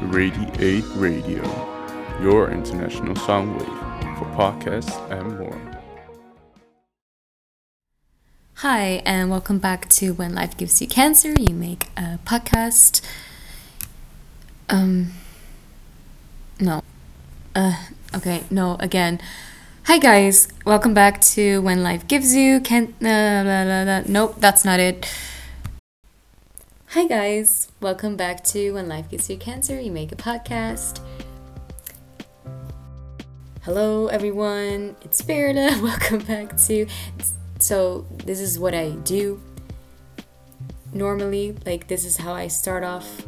Radiate Radio, your international sound wave for podcasts and more. Hi, and welcome back to When Life Gives You Cancer. You make a podcast. Um, no. Uh, okay, no, again. Hi, guys. Welcome back to When Life Gives You Can. Uh, blah, blah, blah. Nope, that's not it. Hi, guys. Welcome back to When Life Gives You Cancer. You make a podcast. Hello, everyone. It's Verda. Welcome back to. So, this is what I do normally. Like, this is how I start off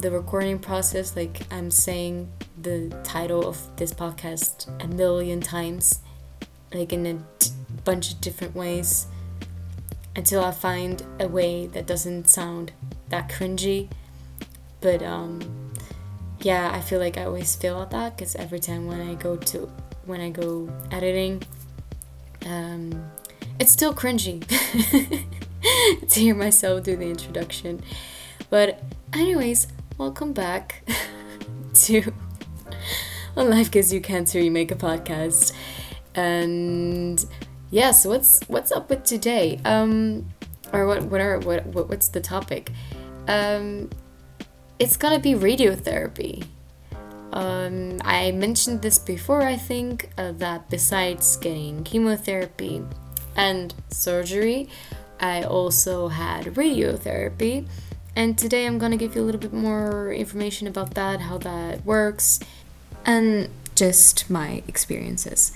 the recording process. Like, I'm saying the title of this podcast a million times, like, in a t- bunch of different ways, until I find a way that doesn't sound that cringy. But, um, yeah, I feel like I always fail at that because every time when I go to when I go editing, um, it's still cringy to hear myself do the introduction. But anyways, welcome back to When Life Gives You Cancer, You Make a Podcast. And yeah, so what's what's up with today? Um, or what what are what, what what's the topic? Um, it's gonna be radiotherapy. Um, I mentioned this before, I think, uh, that besides getting chemotherapy and surgery, I also had radiotherapy. And today I'm gonna give you a little bit more information about that, how that works, and just my experiences.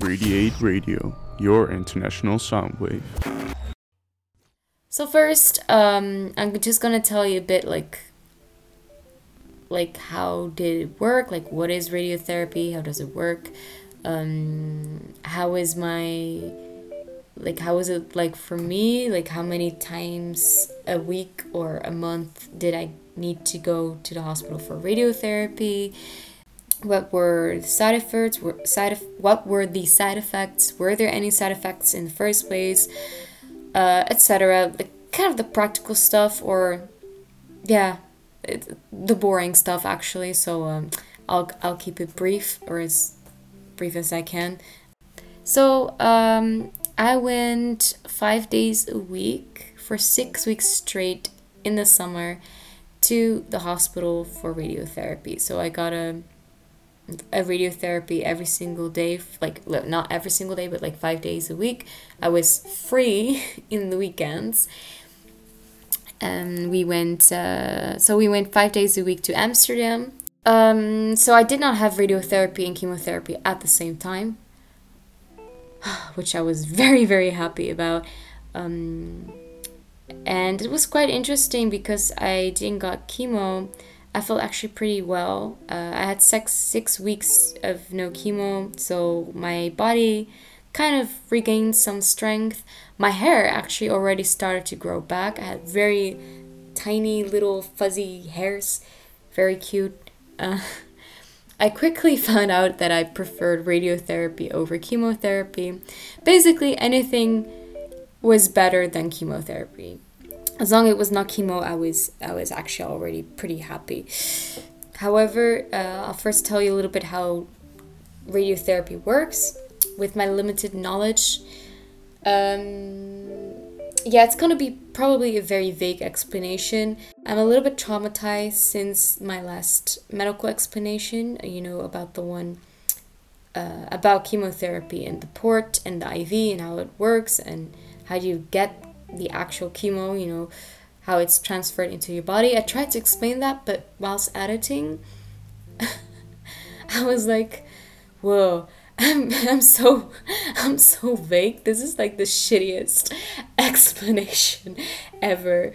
Radiate Radio, your international sound wave. So first, um, I'm just gonna tell you a bit like like how did it work like what is radiotherapy how does it work um how is my like how is it like for me like how many times a week or a month did i need to go to the hospital for radiotherapy. What were the side effects? Were side what were the side effects? Were there any side effects in the first place? Uh etc like kind of the practical stuff or yeah it, the boring stuff actually. So um, I'll, I'll keep it brief or as brief as I can. So um, I went five days a week for six weeks straight in the summer to the hospital for radiotherapy. So I got a a radiotherapy every single day like not every single day but like five days a week. I was free in the weekends. And we went uh, so we went five days a week to amsterdam. Um, so i did not have radiotherapy and chemotherapy at the same time which i was very very happy about. Um, and it was quite interesting because i didn't got chemo i felt actually pretty well uh, i had six six weeks of no chemo so my body kind of regained some strength. My hair actually already started to grow back. I had very tiny little fuzzy hairs, very cute. Uh, I quickly found out that I preferred radiotherapy over chemotherapy. Basically, anything was better than chemotherapy. As long as it was not chemo, I was I was actually already pretty happy. However, uh, I'll first tell you a little bit how radiotherapy works with my limited knowledge. Um, yeah, it's gonna be probably a very vague explanation. I'm a little bit traumatized since my last medical explanation, you know, about the one uh, about chemotherapy and the port and the IV and how it works and how do you get the actual chemo, you know, how it's transferred into your body. I tried to explain that, but whilst editing, I was like, whoa, I'm, I'm so I'm so vague. This is like the shittiest explanation ever.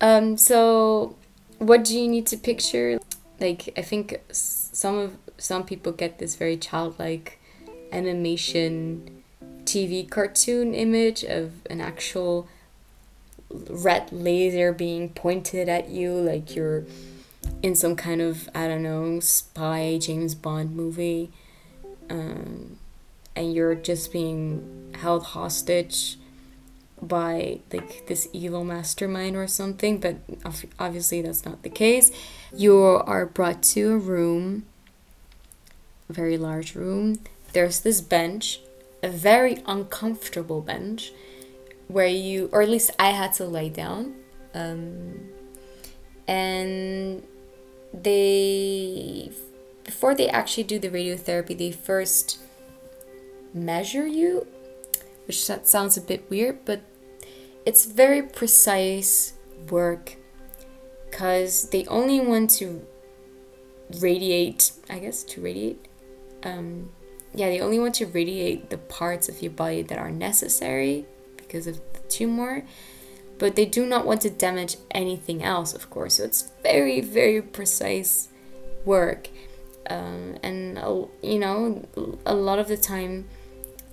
Um, so what do you need to picture? Like I think some of some people get this very childlike animation TV cartoon image of an actual red laser being pointed at you like you're in some kind of I don't know spy James Bond movie um, and you're just being held hostage by like this evil mastermind or something, but obviously that's not the case. You are brought to a room, a very large room. There's this bench, a very uncomfortable bench, where you, or at least I had to lay down. Um, and they, before they actually do the radiotherapy, they first measure you, which sounds a bit weird, but it's very precise work because they only want to radiate, I guess, to radiate. Um, yeah, they only want to radiate the parts of your body that are necessary because of the tumor, but they do not want to damage anything else, of course. So it's very, very precise work. Um, and, you know, a lot of the time,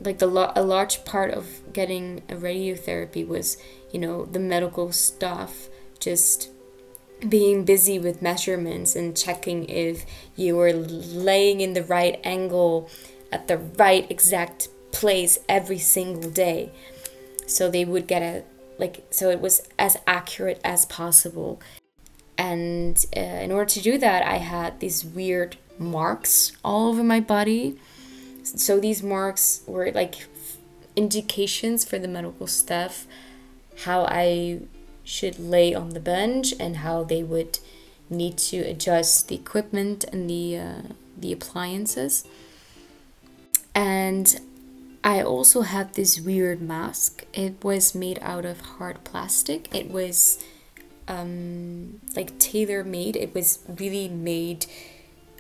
like the a large part of getting a radiotherapy was you know the medical staff just being busy with measurements and checking if you were laying in the right angle at the right exact place every single day. So they would get a like so it was as accurate as possible. And uh, in order to do that i had these weird marks all over my body. So these marks were like indications for the medical staff how I should lay on the bench and how they would need to adjust the equipment and the uh, the appliances. And I also had this weird mask. It was made out of hard plastic. It was um, like tailor made. It was really made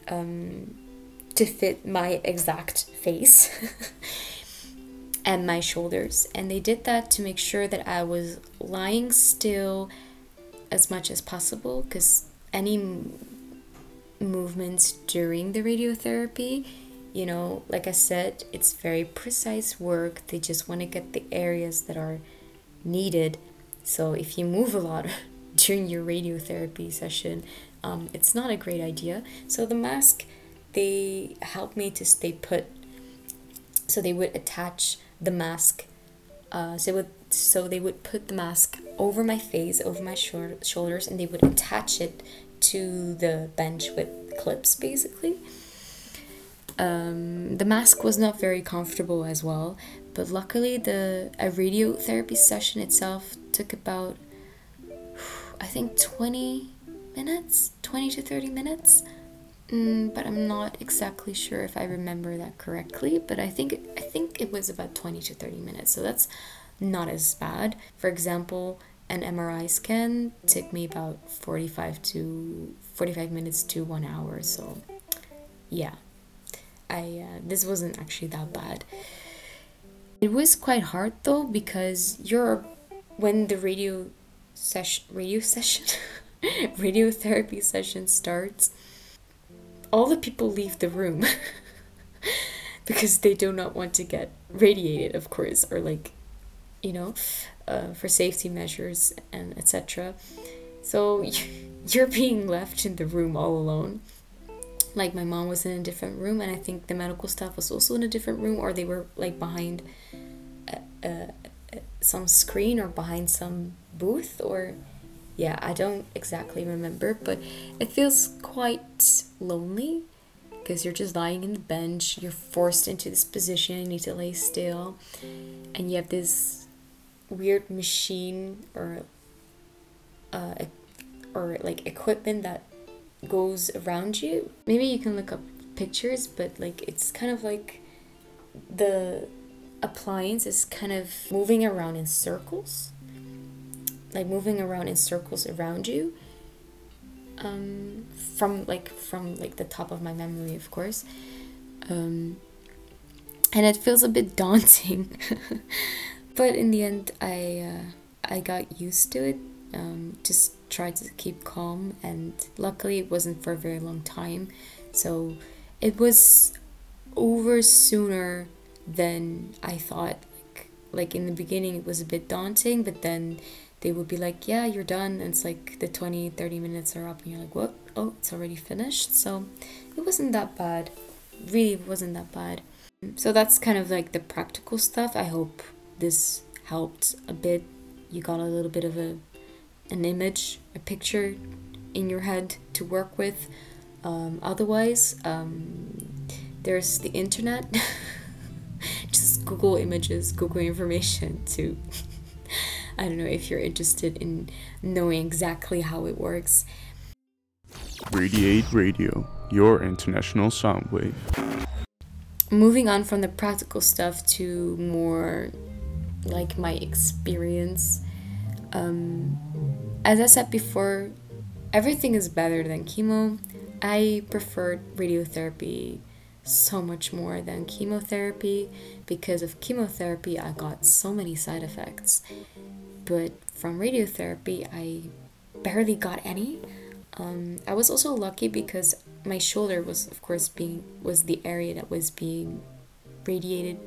um, to fit my exact face and my shoulders. And they did that to make sure that I was lying still as much as possible because any movements during the radiotherapy, you know, like I said, it's very precise work. They just want to get the areas that are needed. So if you move a lot during your radiotherapy session, um, it's not a great idea. So the mask they helped me to stay put. So they would attach the mask. Uh, so would so they would put the mask over my face, over my shor- shoulders, and they would attach it to the bench with clips, basically. Um, the mask was not very comfortable as well, but luckily the a radiotherapy session itself took about I think 20 minutes, 20 to 30 minutes. Mm, but I'm not exactly sure if I remember that correctly. But I think I think it was about 20 to 30 minutes, so that's not as bad. For example, an MRI scan took me about 45 to 45 minutes to one hour. So, yeah, I uh, this wasn't actually that bad. It was quite hard though because you're when the radio session radio session radiotherapy session starts all the people leave the room because they do not want to get radiated, of course, or like, you know, uh, for safety measures and etc. So you're being left in the room all alone. Like my mom was in a different room, and I think the medical staff was also in a different room, or they were like behind a, a, some screen or behind some booth, or yeah, I don't exactly remember, but it feels quite lonely because you're just lying in the bench, you're forced into this position, you need to lay still, and you have this weird machine or uh, or like equipment that goes around you. Maybe you can look up pictures, but like it's kind of like the appliance is kind of moving around in circles. Like moving around in circles around you. Um, from like from like the top of my memory of course. Um, and it feels a bit daunting. But in the end i uh, i got used to it um, just tried to keep calm and luckily it wasn't for a very long time so it was over sooner than i thought like like in the beginning it was a bit daunting but then they would be like, yeah, you're done. And it's like the 20, 30 minutes are up, and you're like, what? Oh, it's already finished. So it wasn't that bad. Really wasn't that bad. So that's kind of like the practical stuff. I hope this helped a bit. You got a little bit of a an image, a picture in your head to work with. Um, otherwise, um, there's the internet. Just Google images, Google information to. I don't know if you're interested in knowing exactly how it works. Radiate Radio, your international sound wave. Moving on from the practical stuff to more like my experience. Um, as I said before, everything is better than chemo. I preferred radiotherapy so much more than chemotherapy because of chemotherapy I got so many side effects. But from radiotherapy I barely got any. Um, I was also lucky because my shoulder was of course being was the area that was being radiated,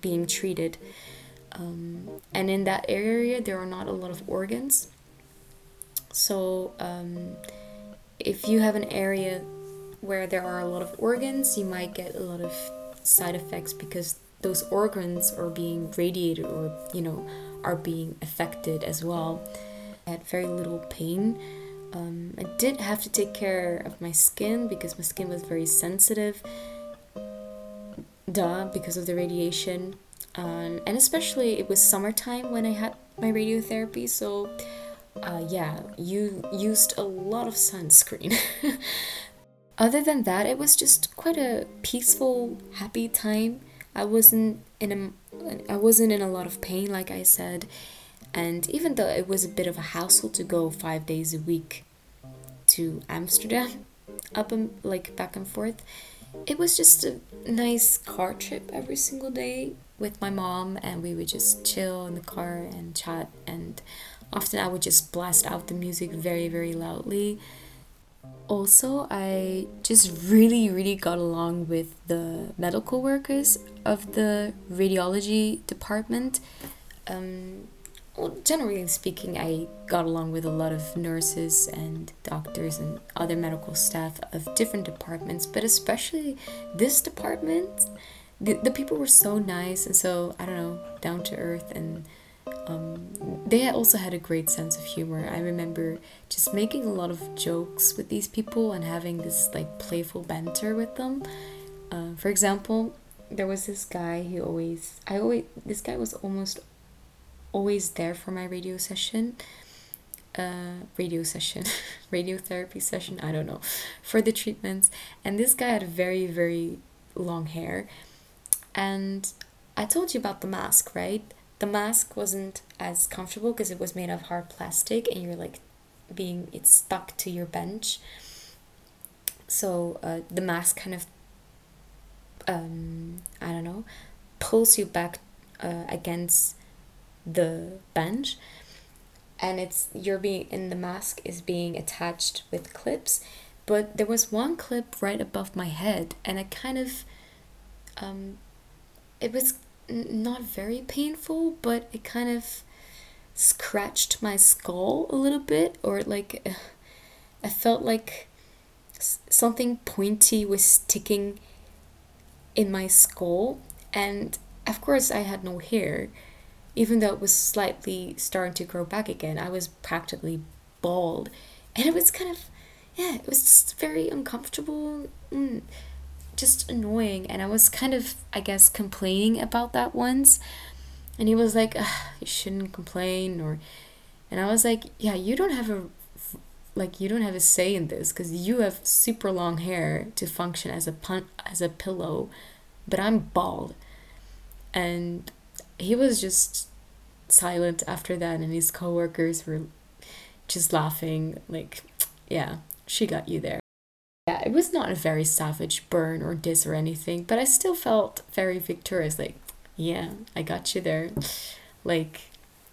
being treated. Um, and in that area there are not a lot of organs. So um, if you have an area where there are a lot of organs, you might get a lot of side effects because those organs are being radiated or you know are being affected as well. I had very little pain. Um, I did have to take care of my skin because my skin was very sensitive. Duh, because of the radiation. Um, and especially it was summertime when I had my radiotherapy, so uh, yeah, you used a lot of sunscreen. Other than that, it was just quite a peaceful, happy time. I wasn't in a, I wasn't in a lot of pain, like I said, and even though it was a bit of a hassle to go five days a week to Amsterdam, up and like back and forth, it was just a nice car trip every single day with my mom, and we would just chill in the car and chat and often I would just blast out the music very, very loudly. Also, I just really, really got along with the medical workers of the radiology department. Um, well, generally speaking, I got along with a lot of nurses and doctors and other medical staff of different departments, but especially this department. The, the people were so nice and so, I don't know, down to earth and um, they also had a great sense of humor. I remember just making a lot of jokes with these people and having this like playful banter with them. Uh, for example, there was this guy who always I always this guy was almost always there for my radio session. Uh, radio session, radiotherapy session. I don't know, for the treatments. And this guy had very very long hair, and I told you about the mask, right? The mask wasn't as comfortable because it was made of hard plastic and you're like being it's stuck to your bench. So uh, the mask kind of um, i don't know pulls you back uh, against the bench. And it's you're being in the mask is being attached with clips. But there was one clip right above my head and i kind of um, it was not very painful, but it kind of scratched my skull a little bit, or like I felt like something pointy was sticking in my skull. And of course, I had no hair, even though it was slightly starting to grow back again. I was practically bald, and it was kind of, yeah, it was just very uncomfortable. Mm just annoying. And I was kind of, I guess, complaining about that once. And he was like, you shouldn't complain. Or, and I was like, yeah, you don't have a, like, you don't have a say in this because you have super long hair to function as a pun- as a pillow, but I'm bald. And he was just silent after that, and his coworkers were just laughing, like, yeah, she got you there. Yeah, it was not a very savage burn or diss or anything, but I still felt very victorious. Like, yeah, I got you there. Like,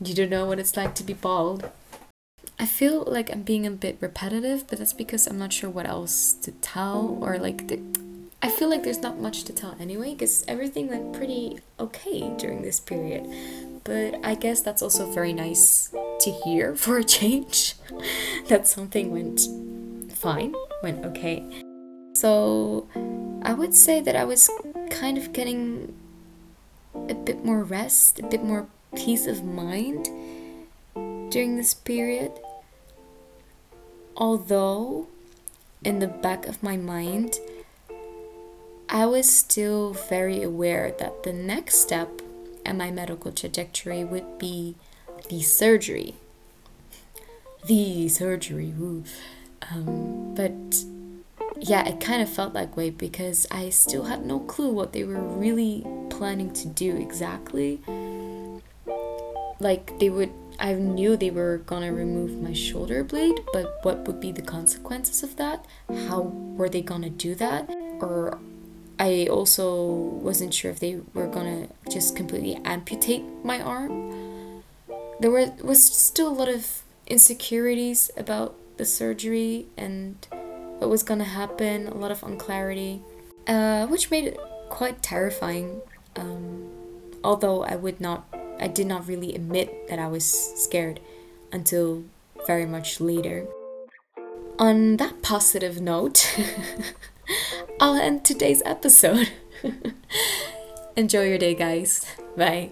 you don't know what it's like to be bald. I feel like I'm being a bit repetitive, but that's because I'm not sure what else to tell or like. I feel like there's not much to tell anyway, because everything went pretty okay during this period. But I guess that's also very nice to hear for a change. that something went fine, went okay. So I would say that I was kind of getting a bit more rest, a bit more peace of mind during this period. Although, in the back of my mind, I was still very aware that the next step in my medical trajectory would be the surgery. The surgery, woo. Um, but yeah, it kind of felt that way because I still had no clue what they were really planning to do exactly. Like, they would, I knew they were gonna remove my shoulder blade, but what would be the consequences of that? How were they gonna do that? Or I also wasn't sure if they were gonna just completely amputate my arm. There were, was still a lot of insecurities about the surgery and what was gonna happen, a lot of unclarity, uh, which made it quite terrifying. Um, although I would not, I did not really admit that I was scared until very much later. On that positive note, I'll end today's episode. Enjoy your day, guys. Bye.